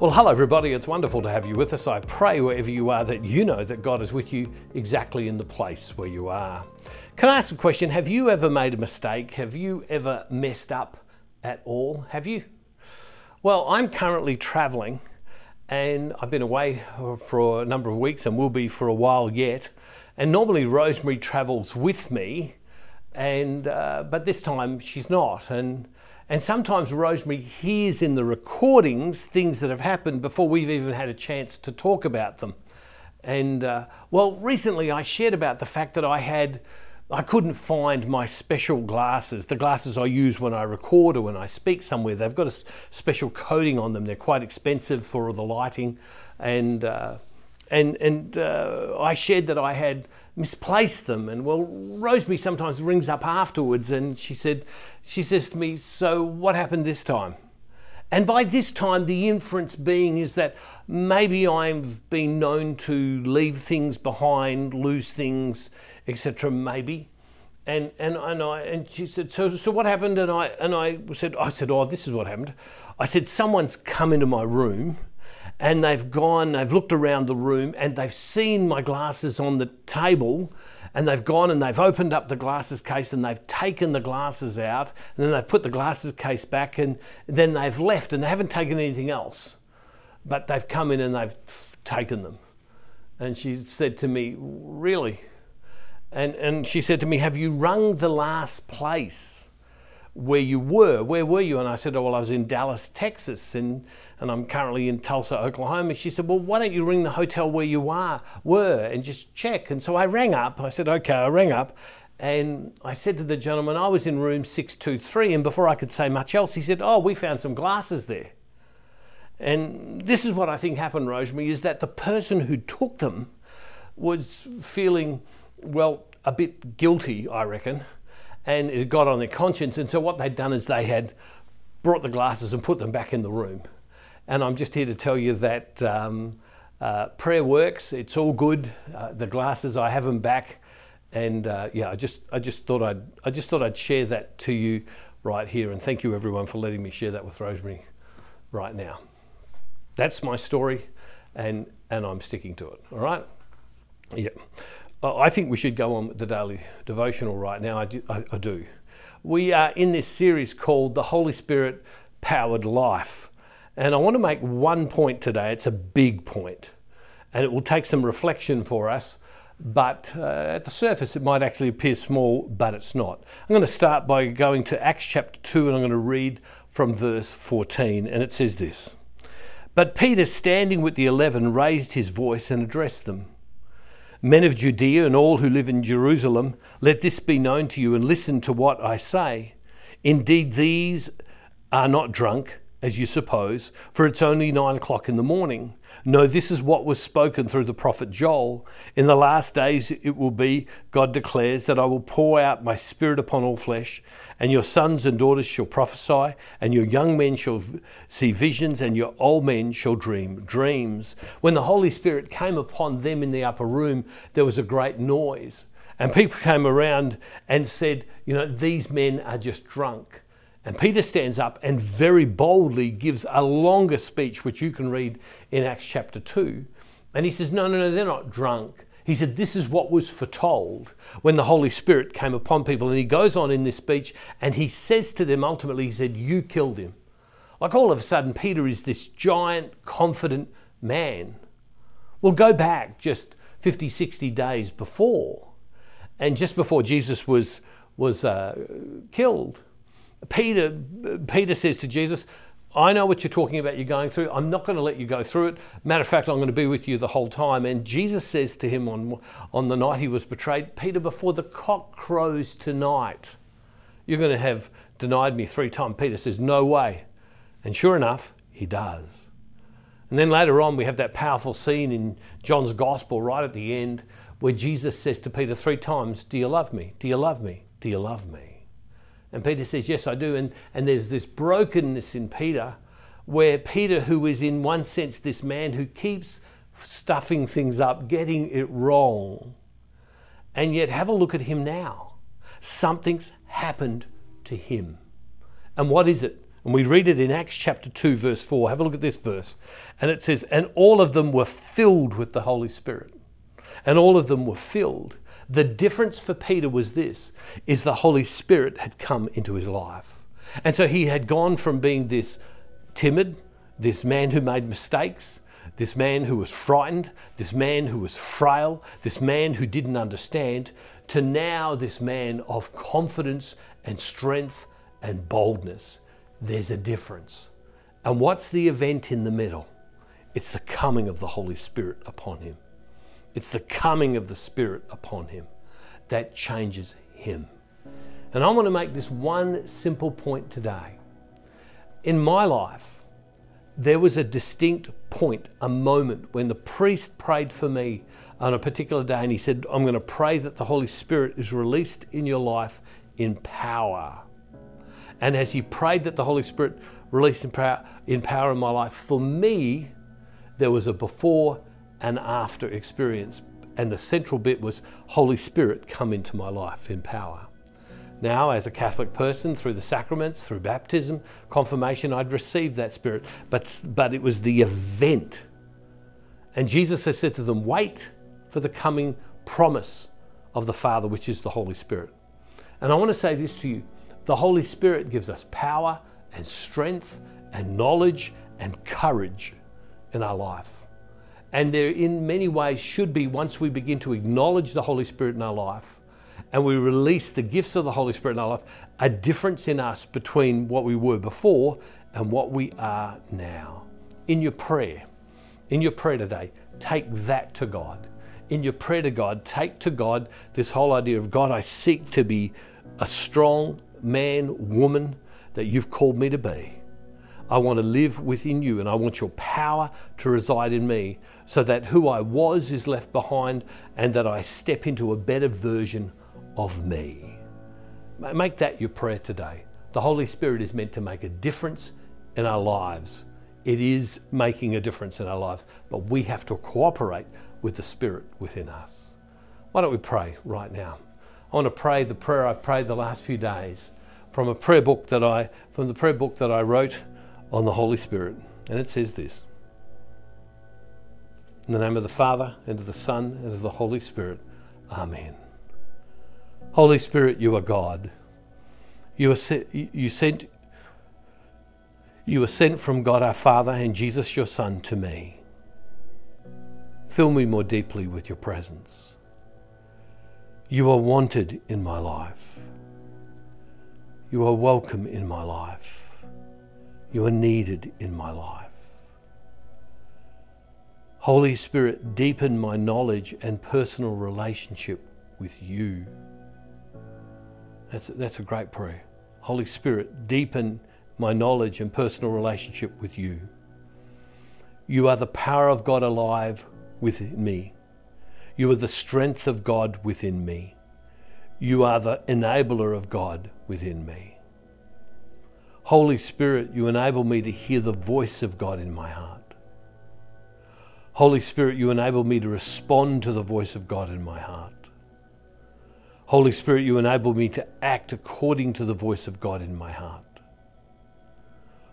Well, hello, everybody. It's wonderful to have you with us. I pray wherever you are that you know that God is with you exactly in the place where you are. Can I ask a question? Have you ever made a mistake? Have you ever messed up at all? Have you? Well, I'm currently traveling and I've been away for a number of weeks and will be for a while yet. And normally Rosemary travels with me, and uh, but this time she's not. And and sometimes Rosemary hears in the recordings things that have happened before we've even had a chance to talk about them. And uh, well, recently I shared about the fact that I had, I couldn't find my special glasses, the glasses I use when I record or when I speak somewhere. They've got a special coating on them. They're quite expensive for the lighting, and uh, and and uh, I shared that I had misplaced them. And well, Rosemary sometimes rings up afterwards, and she said, she says to me, So what happened this time? And by this time, the inference being is that maybe I've been known to leave things behind, lose things, etc. Maybe. And, and, and, I, and she said, so, so what happened? And I, and I said, I said, oh, this is what happened. I said, someone's come into my room and they've gone, they've looked around the room and they've seen my glasses on the table and they've gone and they've opened up the glasses case and they've taken the glasses out and then they've put the glasses case back and then they've left and they haven't taken anything else. But they've come in and they've taken them. And she said to me, Really? And, and she said to me, Have you rung the last place where you were? Where were you? And I said, Oh, well, I was in Dallas, Texas. And and I'm currently in Tulsa, Oklahoma. She said, Well, why don't you ring the hotel where you are, were and just check? And so I rang up. I said, Okay, I rang up. And I said to the gentleman, I was in room 623. And before I could say much else, he said, Oh, we found some glasses there. And this is what I think happened, Rosemary, is that the person who took them was feeling, well, a bit guilty, I reckon, and it got on their conscience. And so what they'd done is they had brought the glasses and put them back in the room. And I'm just here to tell you that um, uh, prayer works. It's all good. Uh, the glasses, I have them back. And uh, yeah, I just, I just thought I'd, I just thought I'd share that to you right here. And thank you everyone for letting me share that with Rosemary right now. That's my story, and and I'm sticking to it. All right. Yeah. I think we should go on with the daily devotional right now. I do, I, I do. We are in this series called The Holy Spirit Powered Life. And I want to make one point today. It's a big point, and it will take some reflection for us. But uh, at the surface, it might actually appear small, but it's not. I'm going to start by going to Acts chapter 2, and I'm going to read from verse 14. And it says this But Peter, standing with the eleven, raised his voice and addressed them Men of Judea and all who live in Jerusalem, let this be known to you, and listen to what I say. Indeed, these are not drunk as you suppose, for it's only nine o'clock in the morning. No, this is what was spoken through the prophet Joel. In the last days it will be, God declares, that I will pour out my spirit upon all flesh, and your sons and daughters shall prophesy, and your young men shall see visions, and your old men shall dream dreams. When the Holy Spirit came upon them in the upper room, there was a great noise. And people came around and said, You know, these men are just drunk. And Peter stands up and very boldly gives a longer speech, which you can read in Acts chapter 2. And he says, No, no, no, they're not drunk. He said, This is what was foretold when the Holy Spirit came upon people. And he goes on in this speech and he says to them ultimately, He said, You killed him. Like all of a sudden, Peter is this giant, confident man. Well, go back just 50, 60 days before. And just before Jesus was, was uh, killed, Peter, Peter says to Jesus, I know what you're talking about, you're going through. I'm not going to let you go through it. Matter of fact, I'm going to be with you the whole time. And Jesus says to him on, on the night he was betrayed, Peter, before the cock crows tonight, you're going to have denied me three times. Peter says, No way. And sure enough, he does. And then later on, we have that powerful scene in John's Gospel right at the end where Jesus says to Peter three times, Do you love me? Do you love me? Do you love me? And Peter says, Yes, I do. And, and there's this brokenness in Peter where Peter, who is in one sense this man who keeps stuffing things up, getting it wrong, and yet have a look at him now. Something's happened to him. And what is it? And we read it in Acts chapter 2, verse 4. Have a look at this verse. And it says, And all of them were filled with the Holy Spirit. And all of them were filled. The difference for Peter was this is the Holy Spirit had come into his life. And so he had gone from being this timid, this man who made mistakes, this man who was frightened, this man who was frail, this man who didn't understand, to now this man of confidence and strength and boldness. There's a difference. And what's the event in the middle? It's the coming of the Holy Spirit upon him. It's the coming of the Spirit upon him that changes him. And I want to make this one simple point today. In my life, there was a distinct point, a moment when the priest prayed for me on a particular day and he said, I'm going to pray that the Holy Spirit is released in your life in power. And as he prayed that the Holy Spirit released in power, in power in my life, for me, there was a before and after experience. And the central bit was Holy Spirit come into my life in power. Now, as a Catholic person, through the sacraments, through baptism, confirmation, I'd received that Spirit. But, but it was the event. And Jesus has said to them, Wait for the coming promise of the Father, which is the Holy Spirit. And I want to say this to you the Holy Spirit gives us power and strength and knowledge and courage in our life. And there, in many ways, should be, once we begin to acknowledge the Holy Spirit in our life and we release the gifts of the Holy Spirit in our life, a difference in us between what we were before and what we are now. In your prayer, in your prayer today, take that to God. In your prayer to God, take to God this whole idea of God, I seek to be a strong man, woman that you've called me to be. I want to live within you and I want your power to reside in me so that who I was is left behind and that I step into a better version of me. Make that your prayer today. The Holy Spirit is meant to make a difference in our lives. It is making a difference in our lives, but we have to cooperate with the Spirit within us. Why don't we pray right now? I want to pray the prayer I've prayed the last few days from a prayer book that I from the prayer book that I wrote on the Holy Spirit. And it says this. In the name of the Father, and of the Son, and of the Holy Spirit. Amen. Holy Spirit, you are God. You are sent, you sent you are sent from God our Father and Jesus your Son to me. Fill me more deeply with your presence. You are wanted in my life. You are welcome in my life. You are needed in my life. Holy Spirit, deepen my knowledge and personal relationship with you. That's, that's a great prayer. Holy Spirit, deepen my knowledge and personal relationship with you. You are the power of God alive within me. You are the strength of God within me. You are the enabler of God within me. Holy Spirit, you enable me to hear the voice of God in my heart. Holy Spirit, you enable me to respond to the voice of God in my heart. Holy Spirit, you enable me to act according to the voice of God in my heart.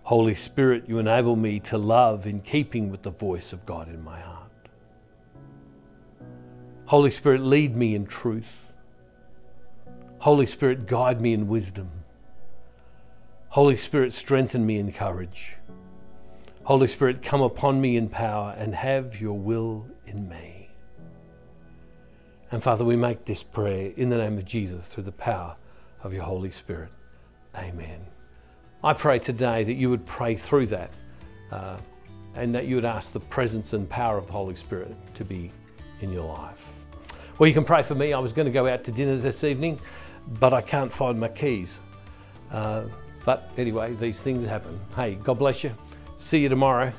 Holy Spirit, you enable me to love in keeping with the voice of God in my heart. Holy Spirit, lead me in truth. Holy Spirit, guide me in wisdom. Holy Spirit, strengthen me in courage. Holy Spirit, come upon me in power and have your will in me. And Father, we make this prayer in the name of Jesus through the power of your Holy Spirit. Amen. I pray today that you would pray through that uh, and that you would ask the presence and power of the Holy Spirit to be in your life. Well, you can pray for me. I was going to go out to dinner this evening, but I can't find my keys. Uh, but anyway, these things happen. Hey, God bless you. See you tomorrow.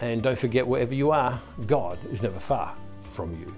And don't forget, wherever you are, God is never far from you.